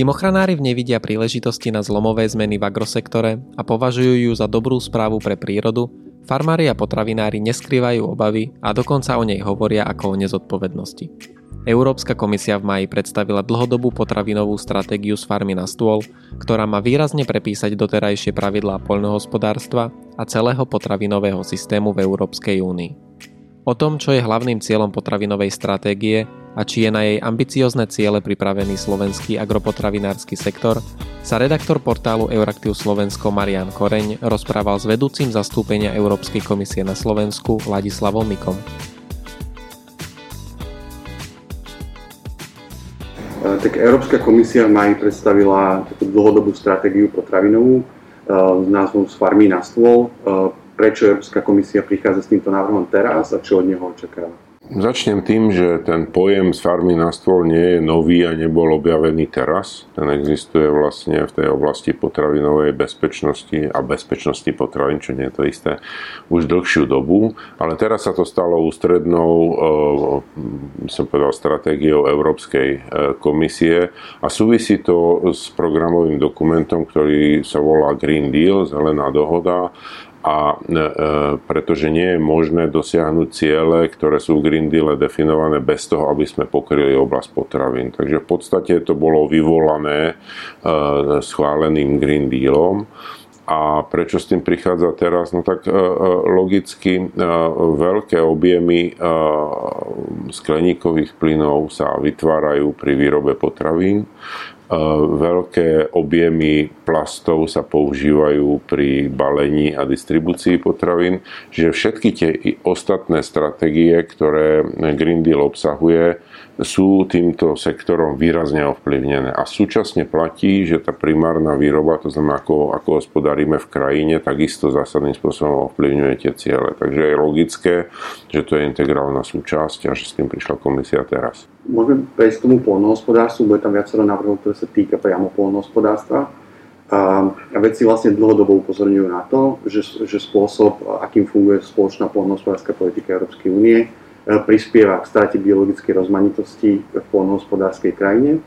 Kým ochranári v nevidia príležitosti na zlomové zmeny v agrosektore a považujú ju za dobrú správu pre prírodu, farmári a potravinári neskrývajú obavy a dokonca o nej hovoria ako o nezodpovednosti. Európska komisia v maji predstavila dlhodobú potravinovú stratégiu z farmy na stôl, ktorá má výrazne prepísať doterajšie pravidlá poľnohospodárstva a celého potravinového systému v Európskej únii. O tom, čo je hlavným cieľom potravinovej stratégie a či je na jej ambiciozne ciele pripravený slovenský agropotravinársky sektor, sa redaktor portálu Euraktiv Slovensko Marian Koreň rozprával s vedúcim zastúpenia Európskej komisie na Slovensku Ladislavom Mikom. E, tak Európska komisia v maji predstavila dlhodobú stratégiu potravinovú e, s názvom Z farmy na stôl. Prečo Európska komisia prichádza s týmto návrhom teraz a čo od neho očakáva? Začnem tým, že ten pojem z farmy na stôl nie je nový a nebol objavený teraz. Ten existuje vlastne v tej oblasti potravinovej bezpečnosti a bezpečnosti potravín, čo nie je to isté, už dlhšiu dobu. Ale teraz sa to stalo ústrednou, eh, som povedal, stratégiou Európskej eh, komisie a súvisí to s programovým dokumentom, ktorý sa volá Green Deal, zelená dohoda a e, e, pretože nie je možné dosiahnuť ciele, ktoré sú v Green Deal definované bez toho, aby sme pokryli oblasť potravín. Takže v podstate to bolo vyvolané e, schváleným Green Dealom. A prečo s tým prichádza teraz? No tak e, e, logicky e, veľké objemy skleníkových plynov sa vytvárajú pri výrobe potravín veľké objemy plastov sa používajú pri balení a distribúcii potravín, že všetky tie ostatné stratégie, ktoré Green Deal obsahuje, sú týmto sektorom výrazne ovplyvnené. A súčasne platí, že tá primárna výroba, to znamená, ako, ako hospodárime v krajine, takisto zásadným spôsobom ovplyvňuje tie ciele. Takže je logické, že to je integrálna súčasť a že s tým prišla komisia teraz. Môžeme prejsť k tomu polnohospodárstvu, bude tam viacero návrhov, ktoré sa týka priamo polnohospodárstva. A vedci vlastne dlhodobo upozorňujú na to, že, že spôsob, akým funguje spoločná polnohospodárska politika Európskej únie, prispieva k strate biologickej rozmanitosti v polnohospodárskej krajine. E,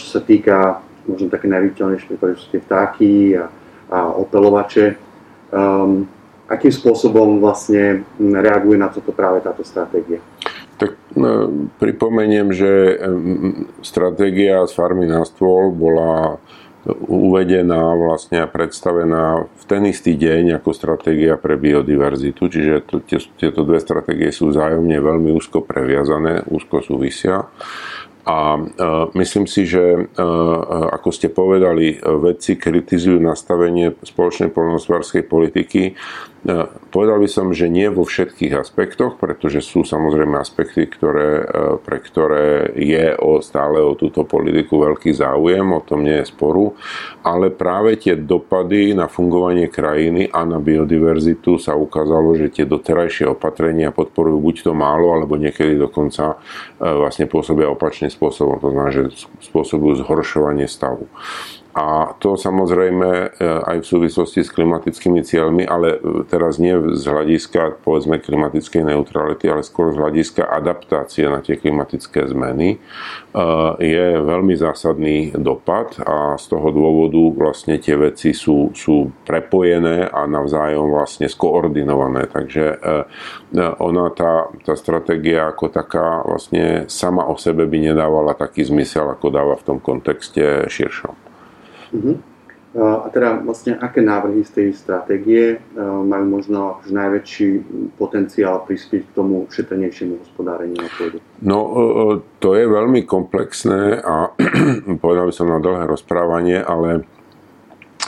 čo sa týka možno také najviditeľnejšie prípady sú tie vtáky a, a opelovače. Um, akým spôsobom vlastne reaguje na toto práve táto stratégia? Tak no, pripomeniem, že stratégia z farmy na stôl bola uvedená vlastne a predstavená v ten istý deň ako stratégia pre biodiverzitu, čiže to, tieto dve stratégie sú vzájomne veľmi úzko previazané, úzko súvisia. A e, myslím si, že e, ako ste povedali, vedci kritizujú nastavenie spoločnej poľnohospodárskej politiky E, povedal by som, že nie vo všetkých aspektoch, pretože sú samozrejme aspekty, ktoré, e, pre ktoré je o, stále o túto politiku veľký záujem, o tom nie je sporu, ale práve tie dopady na fungovanie krajiny a na biodiverzitu sa ukázalo, že tie doterajšie opatrenia podporujú buď to málo, alebo niekedy dokonca e, vlastne pôsobia opačným spôsobom, to znamená, že spôsobujú zhoršovanie stavu. A to samozrejme e, aj v súvislosti s klimatickými cieľmi, ale e, teraz nie z hľadiska povedzme klimatickej neutrality, ale skôr z hľadiska adaptácie na tie klimatické zmeny e, je veľmi zásadný dopad a z toho dôvodu vlastne tie veci sú, sú prepojené a navzájom vlastne skoordinované. Takže ona, tá, tá stratégia ako taká vlastne sama o sebe by nedávala taký zmysel, ako dáva v tom kontexte širšom. Uh-huh. A teda vlastne aké návrhy z tej stratégie majú možno akože najväčší potenciál prispieť k tomu šetrnejšiemu hospodáreniu na pôdu? No, to je veľmi komplexné a povedal by som na dlhé rozprávanie, ale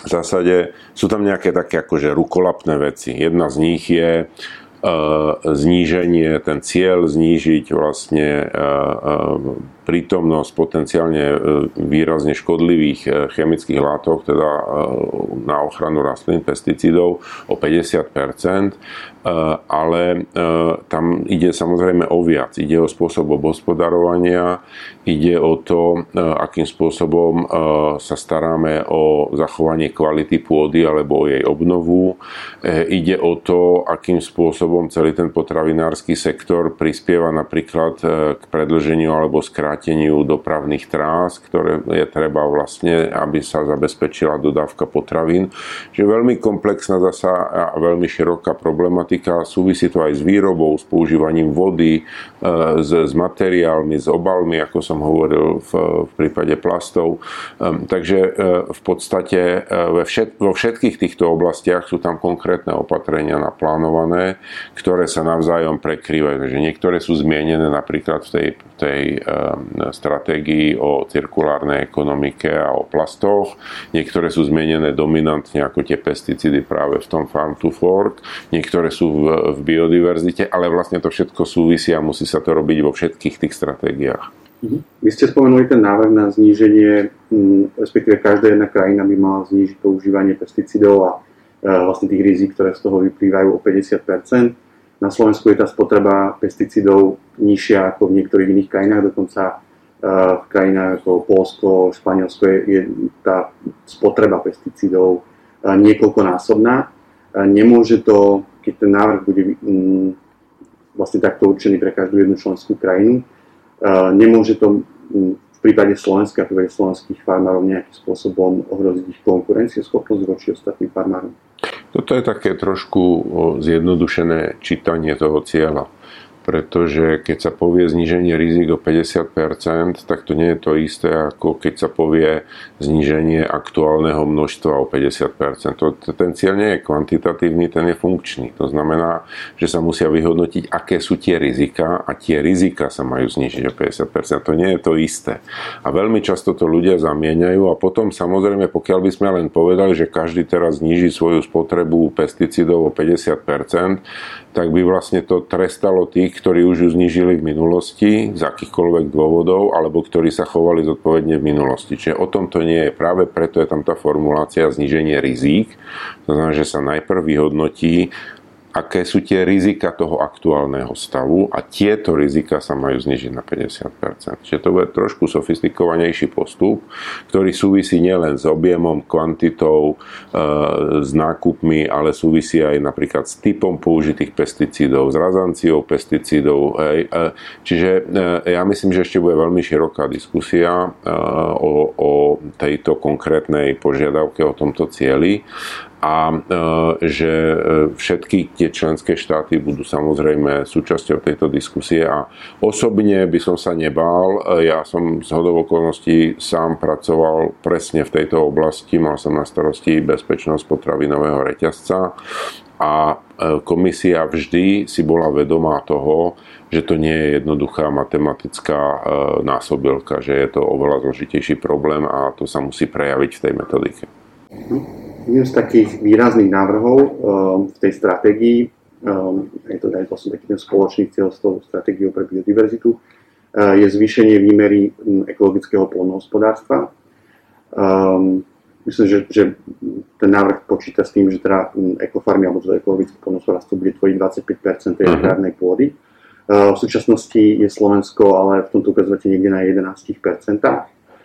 v zásade sú tam nejaké také akože rukolapné veci. Jedna z nich je zníženie, ten cieľ znížiť vlastne prítomnosť potenciálne e, výrazne škodlivých e, chemických látok, teda e, na ochranu rastlín, pesticídov o 50% ale tam ide samozrejme o viac. Ide o spôsob obhospodarovania, ide o to, akým spôsobom sa staráme o zachovanie kvality pôdy alebo o jej obnovu. Ide o to, akým spôsobom celý ten potravinársky sektor prispieva napríklad k predlženiu alebo skráteniu kráteniu dopravných trás, ktoré je treba vlastne, aby sa zabezpečila dodávka potravín. Že veľmi komplexná zasa a veľmi široká problematika, súvisí to aj s výrobou, s používaním vody, s, s materiálmi, s obalmi, ako som hovoril v, v prípade plastov. Takže v podstate vo všetkých týchto oblastiach sú tam konkrétne opatrenia naplánované, ktoré sa navzájom prekrývajú. Takže niektoré sú zmienené napríklad v tej, tej stratégii o cirkulárnej ekonomike a o plastoch. Niektoré sú zmienené dominantne ako tie pesticídy práve v tom Farm to Fork. Niektoré sú v, v biodiverzite, ale vlastne to všetko súvisí a musí sa to robiť vo všetkých tých stratégiách. Mhm. Vy ste spomenuli ten návrh na zníženie, respektíve každá jedna krajina by mala znížiť používanie pesticídov a e, vlastne tých rizik, ktoré z toho vyplývajú o 50 na Slovensku je tá spotreba pesticídov nižšia ako v niektorých iných krajinách, dokonca eh, v krajinách ako Polsko, Španielsko je, je tá spotreba pesticídov eh, niekoľkonásobná. Eh, nemôže to, keď ten návrh bude mm, vlastne takto určený pre každú jednu členskú krajinu, nemôže to mm, v prípade Slovenska, v prípade slovenských farmárov nejakým spôsobom ohroziť ich konkurencieschopnosť voči ostatným farmárom. Toto je také trošku zjednodušené čítanie toho cieľa pretože keď sa povie zníženie rizik o 50%, tak to nie je to isté, ako keď sa povie zníženie aktuálneho množstva o 50%. To, ten cieľ nie je kvantitatívny, ten je funkčný. To znamená, že sa musia vyhodnotiť, aké sú tie rizika a tie rizika sa majú znížiť o 50%. To nie je to isté. A veľmi často to ľudia zamieňajú a potom samozrejme, pokiaľ by sme len povedali, že každý teraz zníži svoju spotrebu pesticidov o 50%, tak by vlastne to trestalo tých, ktorí už ju znížili v minulosti z akýchkoľvek dôvodov, alebo ktorí sa chovali zodpovedne v minulosti. Čiže o tom to nie je. Práve preto je tam tá formulácia zníženie rizík. To znamená, že sa najprv vyhodnotí, aké sú tie rizika toho aktuálneho stavu a tieto rizika sa majú znižiť na 50%. Čiže to bude trošku sofistikovanejší postup, ktorý súvisí nielen s objemom, kvantitou, e, s nákupmi, ale súvisí aj napríklad s typom použitých pesticídov, s razanciou pesticídov. Hej. E, čiže e, ja myslím, že ešte bude veľmi široká diskusia e, o, o tejto konkrétnej požiadavke, o tomto cieli a e, že e, všetky tie členské štáty budú samozrejme súčasťou tejto diskusie a osobne by som sa nebál. E, ja som z hodov okolností sám pracoval presne v tejto oblasti, mal som na starosti bezpečnosť potravinového reťazca a komisia vždy si bola vedomá toho, že to nie je jednoduchá matematická násobilka, že je to oveľa zložitejší problém a to sa musí prejaviť v tej metodike. Jedným z takých výrazných návrhov um, v tej stratégii, um, je to aj vlastne taký ten spoločný cieľ s tou stratégiou pre biodiverzitu, uh, je zvýšenie výmery um, ekologického polnohospodárstva. Myslím, že, že ten návrh počíta s tým, že teda ekofarmy alebo to ekologické polnohospodárstvo bude tvoriť 25 tej mhm. agrárnej pôdy. V súčasnosti je Slovensko ale v tomto ukazovateľi niekde na 11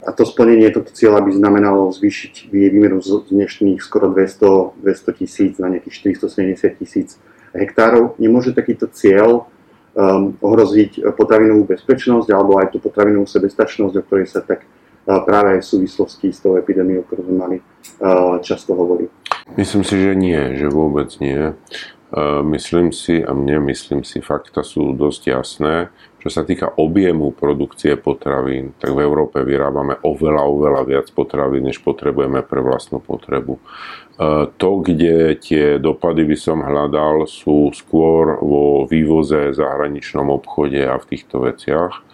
a to splnenie tohto cieľa by znamenalo zvýšiť výmeru z dnešných skoro 200, 200 tisíc na nejakých 470 tisíc hektárov. Nemôže takýto cieľ um, ohroziť potravinovú bezpečnosť alebo aj tú potravinovú sebestačnosť, o ktorej sa tak uh, práve aj v súvislosti s tou epidémiou, ktorú sme mali, uh, často hovorí. Myslím si, že nie, že vôbec nie. Uh, myslím si, a mne myslím si, fakta sú dosť jasné. Čo sa týka objemu produkcie potravín, tak v Európe vyrábame oveľa, oveľa viac potravín, než potrebujeme pre vlastnú potrebu. E, to, kde tie dopady by som hľadal, sú skôr vo vývoze, zahraničnom obchode a v týchto veciach.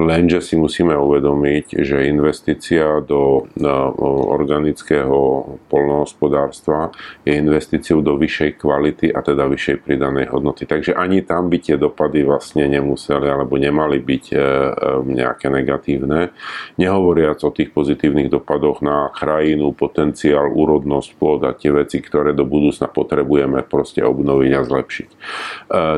Lenže si musíme uvedomiť, že investícia do e, organického polnohospodárstva je investíciou do vyššej kvality a teda vyššej pridanej hodnoty. Takže ani tam by tie dopady vlastne nemuseli alebo nemali byť e, nejaké negatívne. Nehovoriac o tých pozitívnych dopadoch na krajinu, potenciál, úrodnosť pôda a tie veci, ktoré do budúcna potrebujeme proste obnoviť a zlepšiť. E,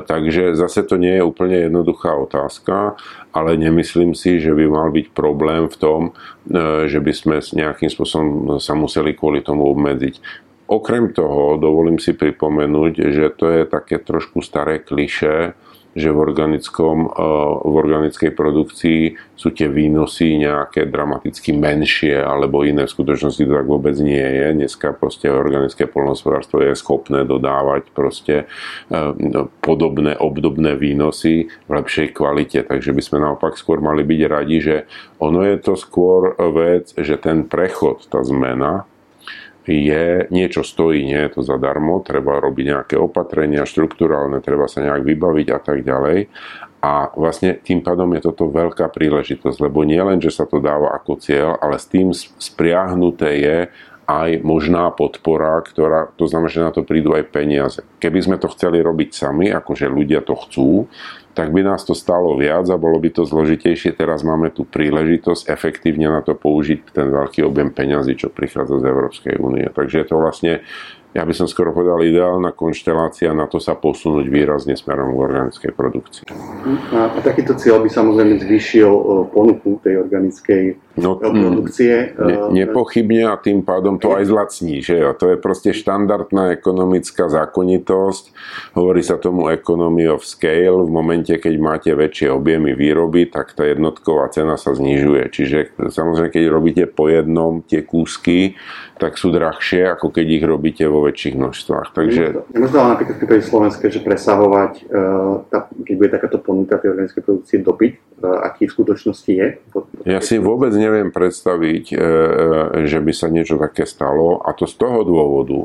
takže zase to nie je úplne jednoduchá otázka, ale nemyslím si, že by mal byť problém v tom, e, že by sme nejakým spôsobom sa museli kvôli tomu obmedziť. Okrem toho dovolím si pripomenúť, že to je také trošku staré kliše, že v, organickom, eh, v organickej produkcii sú tie výnosy nejaké dramaticky menšie alebo iné. V skutočnosti to tak vôbec nie je. Dneska proste organické polnospodárstvo je schopné dodávať proste eh, no, podobné, obdobné výnosy v lepšej kvalite. Takže by sme naopak skôr mali byť radi, že ono je to skôr vec, že ten prechod, tá zmena, je, niečo stojí, nie je to zadarmo, treba robiť nejaké opatrenia štruktúrálne, treba sa nejak vybaviť a tak ďalej. A vlastne tým pádom je toto veľká príležitosť, lebo nie len, že sa to dáva ako cieľ, ale s tým spriahnuté je aj možná podpora, ktorá, to znamená, že na to prídu aj peniaze. Keby sme to chceli robiť sami, akože ľudia to chcú, tak by nás to stalo viac a bolo by to zložitejšie. Teraz máme tu príležitosť efektívne na to použiť ten veľký objem peňazí, čo prichádza z Európskej únie. Takže je to vlastne ja by som skoro povedal, ideálna konštelácia na to sa posunúť výrazne smerom k organickej produkcii. A, a takýto cieľ by samozrejme zvýšil e, ponuku tej organickej no, e, produkcie. Ne, e, nepochybne a tým pádom to aj zlacní. Že jo? To je proste štandardná ekonomická zákonitosť. Hovorí sa tomu economy of scale. V momente, keď máte väčšie objemy výroby, tak tá jednotková cena sa znižuje. Čiže samozrejme, keď robíte po jednom tie kúsky, tak sú drahšie, ako keď ich robíte vo väčších množstvách. Takže... Nemôžete ale napríklad v prípade Slovenska, že presahovať, e, keď bude takáto ponuka tej organickej produkcie dopyt, e, aký v skutočnosti je? Ja si vôbec neviem predstaviť, e, že by sa niečo také stalo a to z toho dôvodu,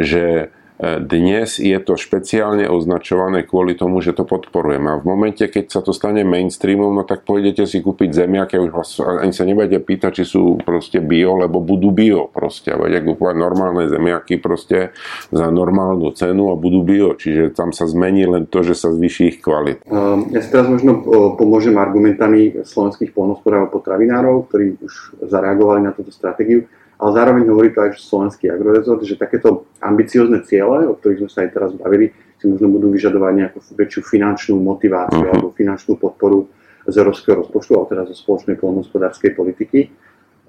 že dnes je to špeciálne označované kvôli tomu, že to podporujeme. A v momente, keď sa to stane mainstreamom, no tak pôjdete si kúpiť zemiaky a už vás ani sa nebudete pýtať, či sú proste bio, lebo budú bio proste. Budete kúpovať normálne zemiaky proste za normálnu cenu a budú bio. Čiže tam sa zmení len to, že sa zvýši ich kvalita. Ja si teraz možno pomôžem argumentami slovenských polnospodárov potravinárov, ktorí už zareagovali na túto stratégiu ale zároveň hovorí to aj slovenský agrorezort, že takéto ambiciozne ciele, o ktorých sme sa aj teraz bavili, si možno budú vyžadovať nejakú väčšiu finančnú motiváciu uh-huh. alebo finančnú podporu z európskeho rozpočtu, alebo teda zo spoločnej poľnohospodárskej politiky.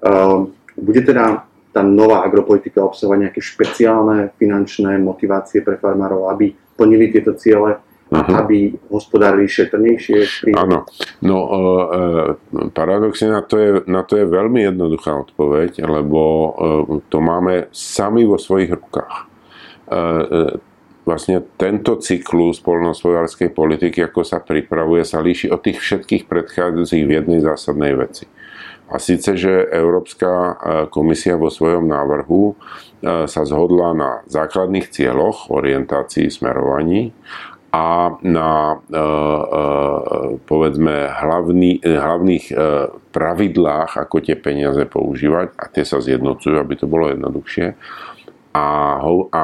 Uh, bude teda tá nová agropolitika obsahovať nejaké špeciálne finančné motivácie pre farmárov, aby plnili tieto ciele uh-huh. aby hospodárili šetrnejšie? Áno. No e, e, paradoxne na to, je, na to je veľmi jednoduchá odpoveď, lebo e, to máme sami vo svojich rukách. E, e, vlastne tento cyklus poľnohospodárskej politiky, ako sa pripravuje, sa líši od tých všetkých predchádzajúcich v jednej zásadnej veci. A síce, že Európska e, komisia vo svojom návrhu e, sa zhodla na základných cieľoch, orientácii, smerovaní a na e, e, povedzme hlavný, hlavných e, pravidlách, ako tie peniaze používať a tie sa zjednocujú, aby to bolo jednoduchšie. A, a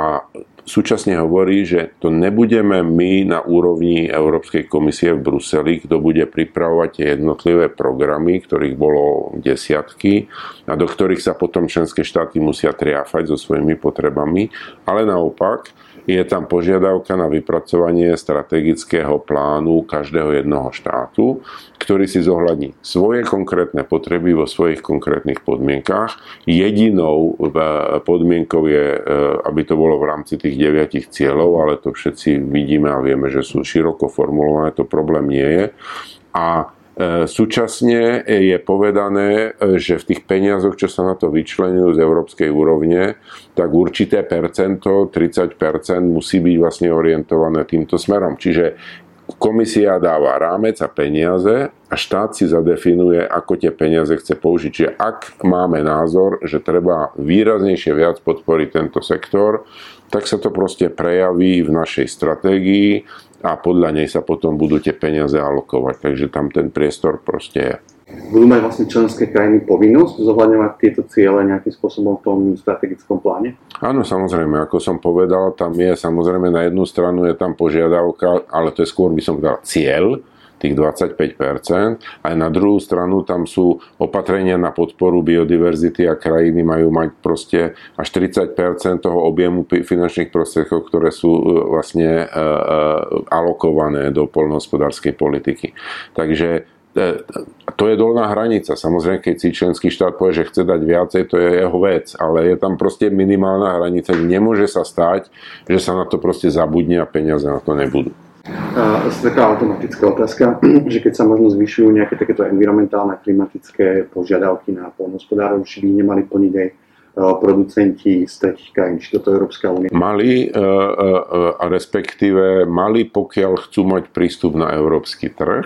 súčasne hovorí, že to nebudeme my na úrovni Európskej komisie v Bruseli, kto bude pripravovať tie jednotlivé programy, ktorých bolo desiatky a do ktorých sa potom členské štáty musia triafať so svojimi potrebami, ale naopak, je tam požiadavka na vypracovanie strategického plánu každého jednoho štátu, ktorý si zohľadní svoje konkrétne potreby vo svojich konkrétnych podmienkách. Jedinou e, podmienkou je, e, aby to bolo v rámci tých deviatich cieľov, ale to všetci vidíme a vieme, že sú široko formulované, to problém nie je. A súčasne je povedané, e, že v tých peniazoch, čo sa na to vyčlenujú z európskej úrovne, tak určité percento, 30% musí byť vlastne orientované týmto smerom. Čiže komisia dáva rámec a peniaze a štát si zadefinuje, ako tie peniaze chce použiť. Čiže ak máme názor, že treba výraznejšie viac podporiť tento sektor, tak sa to proste prejaví v našej stratégii a podľa nej sa potom budú tie peniaze alokovať. Takže tam ten priestor proste je. Budú mať vlastne členské krajiny povinnosť zohľadňovať tieto ciele nejakým spôsobom v tom strategickom pláne? Áno, samozrejme, ako som povedal, tam je samozrejme na jednu stranu je tam požiadavka, ale to je skôr by som povedal cieľ, tých 25%. Aj na druhú stranu tam sú opatrenia na podporu biodiverzity a krajiny majú mať proste až 30% toho objemu finančných prostriedkov, ktoré sú e, vlastne e, e, alokované do poľnohospodárskej politiky. Takže to je dolná hranica. Samozrejme, keď si členský štát povie, že chce dať viacej, to je jeho vec, ale je tam proste minimálna hranica. Nemôže sa stať, že sa na to proste zabudne a peniaze na to nebudú. Uh, taká automatická otázka, že keď sa možno zvyšujú nejaké takéto environmentálne, klimatické požiadavky na polnohospodárov, či by nemali plniť aj producenti z tretich krajín, či toto Európska únia? Mali, a respektíve mali, pokiaľ chcú mať prístup na európsky trh,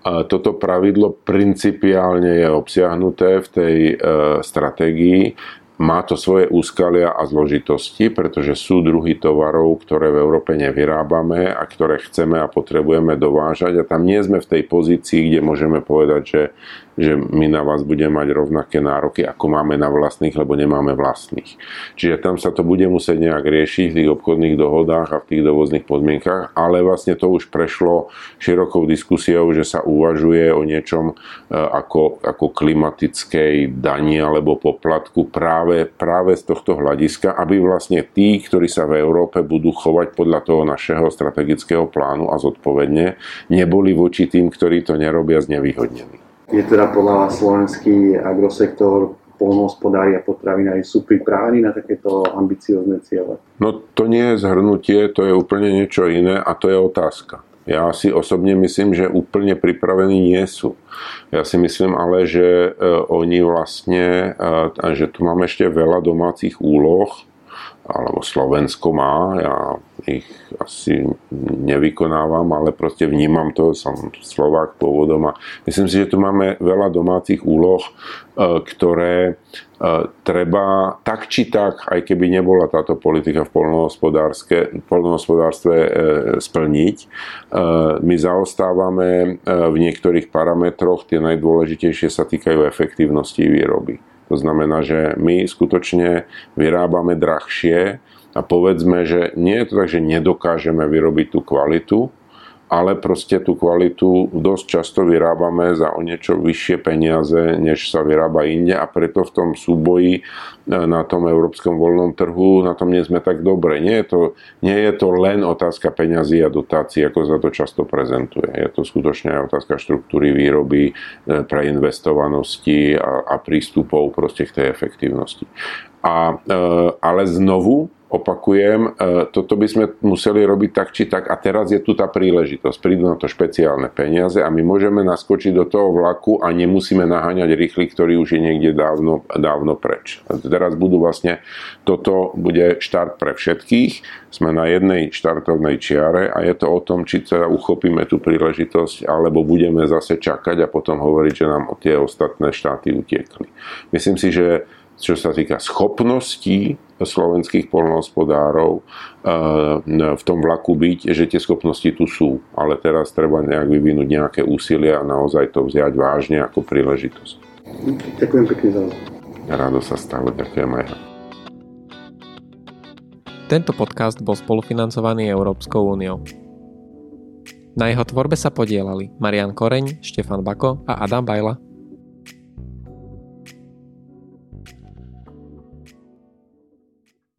toto pravidlo principiálne je obsiahnuté v tej e, stratégii. Má to svoje úskalia a zložitosti, pretože sú druhy tovarov, ktoré v Európe nevyrábame a ktoré chceme a potrebujeme dovážať a tam nie sme v tej pozícii, kde môžeme povedať, že že my na vás budeme mať rovnaké nároky, ako máme na vlastných, lebo nemáme vlastných. Čiže tam sa to bude musieť nejak riešiť v tých obchodných dohodách a v tých dovozných podmienkach, ale vlastne to už prešlo širokou diskusiou, že sa uvažuje o niečom e, ako, ako klimatickej dani alebo poplatku práve, práve z tohto hľadiska, aby vlastne tí, ktorí sa v Európe budú chovať podľa toho našeho strategického plánu a zodpovedne, neboli voči tým, ktorí to nerobia znevýhodnení. Je teda podľa vás slovenský agrosektor polnohospodári a potravinári sú pripravení na takéto ambiciozne ciele? No to nie je zhrnutie, to je úplne niečo iné a to je otázka. Ja si osobne myslím, že úplne pripravení nie sú. Ja si myslím ale, že e, oni vlastne, e, že tu máme ešte veľa domácich úloh, alebo Slovensko má, ja ich asi nevykonávam, ale proste vnímam to, som Slovák pôvodom a myslím si, že tu máme veľa domácich úloh, e, ktoré e, treba tak či tak, aj keby nebola táto politika v polnohospodárstve e, splniť. My zaostávame v niektorých parametroch, tie najdôležitejšie sa týkajú efektívnosti výroby. To znamená, že my skutočne vyrábame drahšie a povedzme, že nie je to tak, že nedokážeme vyrobiť tú kvalitu, ale proste tú kvalitu dosť často vyrábame za o niečo vyššie peniaze, než sa vyrába inde a preto v tom súboji e, na tom európskom voľnom trhu na tom nie sme tak dobre. Nie je to, nie je to len otázka peňazí a dotácií, ako sa to často prezentuje. Je to skutočne aj otázka štruktúry výroby, e, preinvestovanosti a, a prístupov proste k tej efektívnosti. A, e, ale znovu opakujem, e, toto by sme museli robiť tak či tak a teraz je tu tá príležitosť. Prídu na to špeciálne peniaze a my môžeme naskočiť do toho vlaku a nemusíme naháňať rýchly, ktorý už je niekde dávno, dávno preč. Teraz budú vlastne, toto bude štart pre všetkých, sme na jednej štartovnej čiare a je to o tom, či teda uchopíme tú príležitosť alebo budeme zase čakať a potom hovoriť, že nám tie ostatné štáty utiekli. Myslím si, že čo sa týka schopností slovenských polnohospodárov eh, v tom vlaku byť, že tie schopnosti tu sú. Ale teraz treba nejak vyvinúť nejaké úsilie a naozaj to vziať vážne ako príležitosť. Ďakujem pekne za Rádo sa stalo, ďakujem aj Tento podcast bol spolufinancovaný Európskou úniou. Na jeho tvorbe sa podielali Marian Koreň, Štefan Bako a Adam Bajla.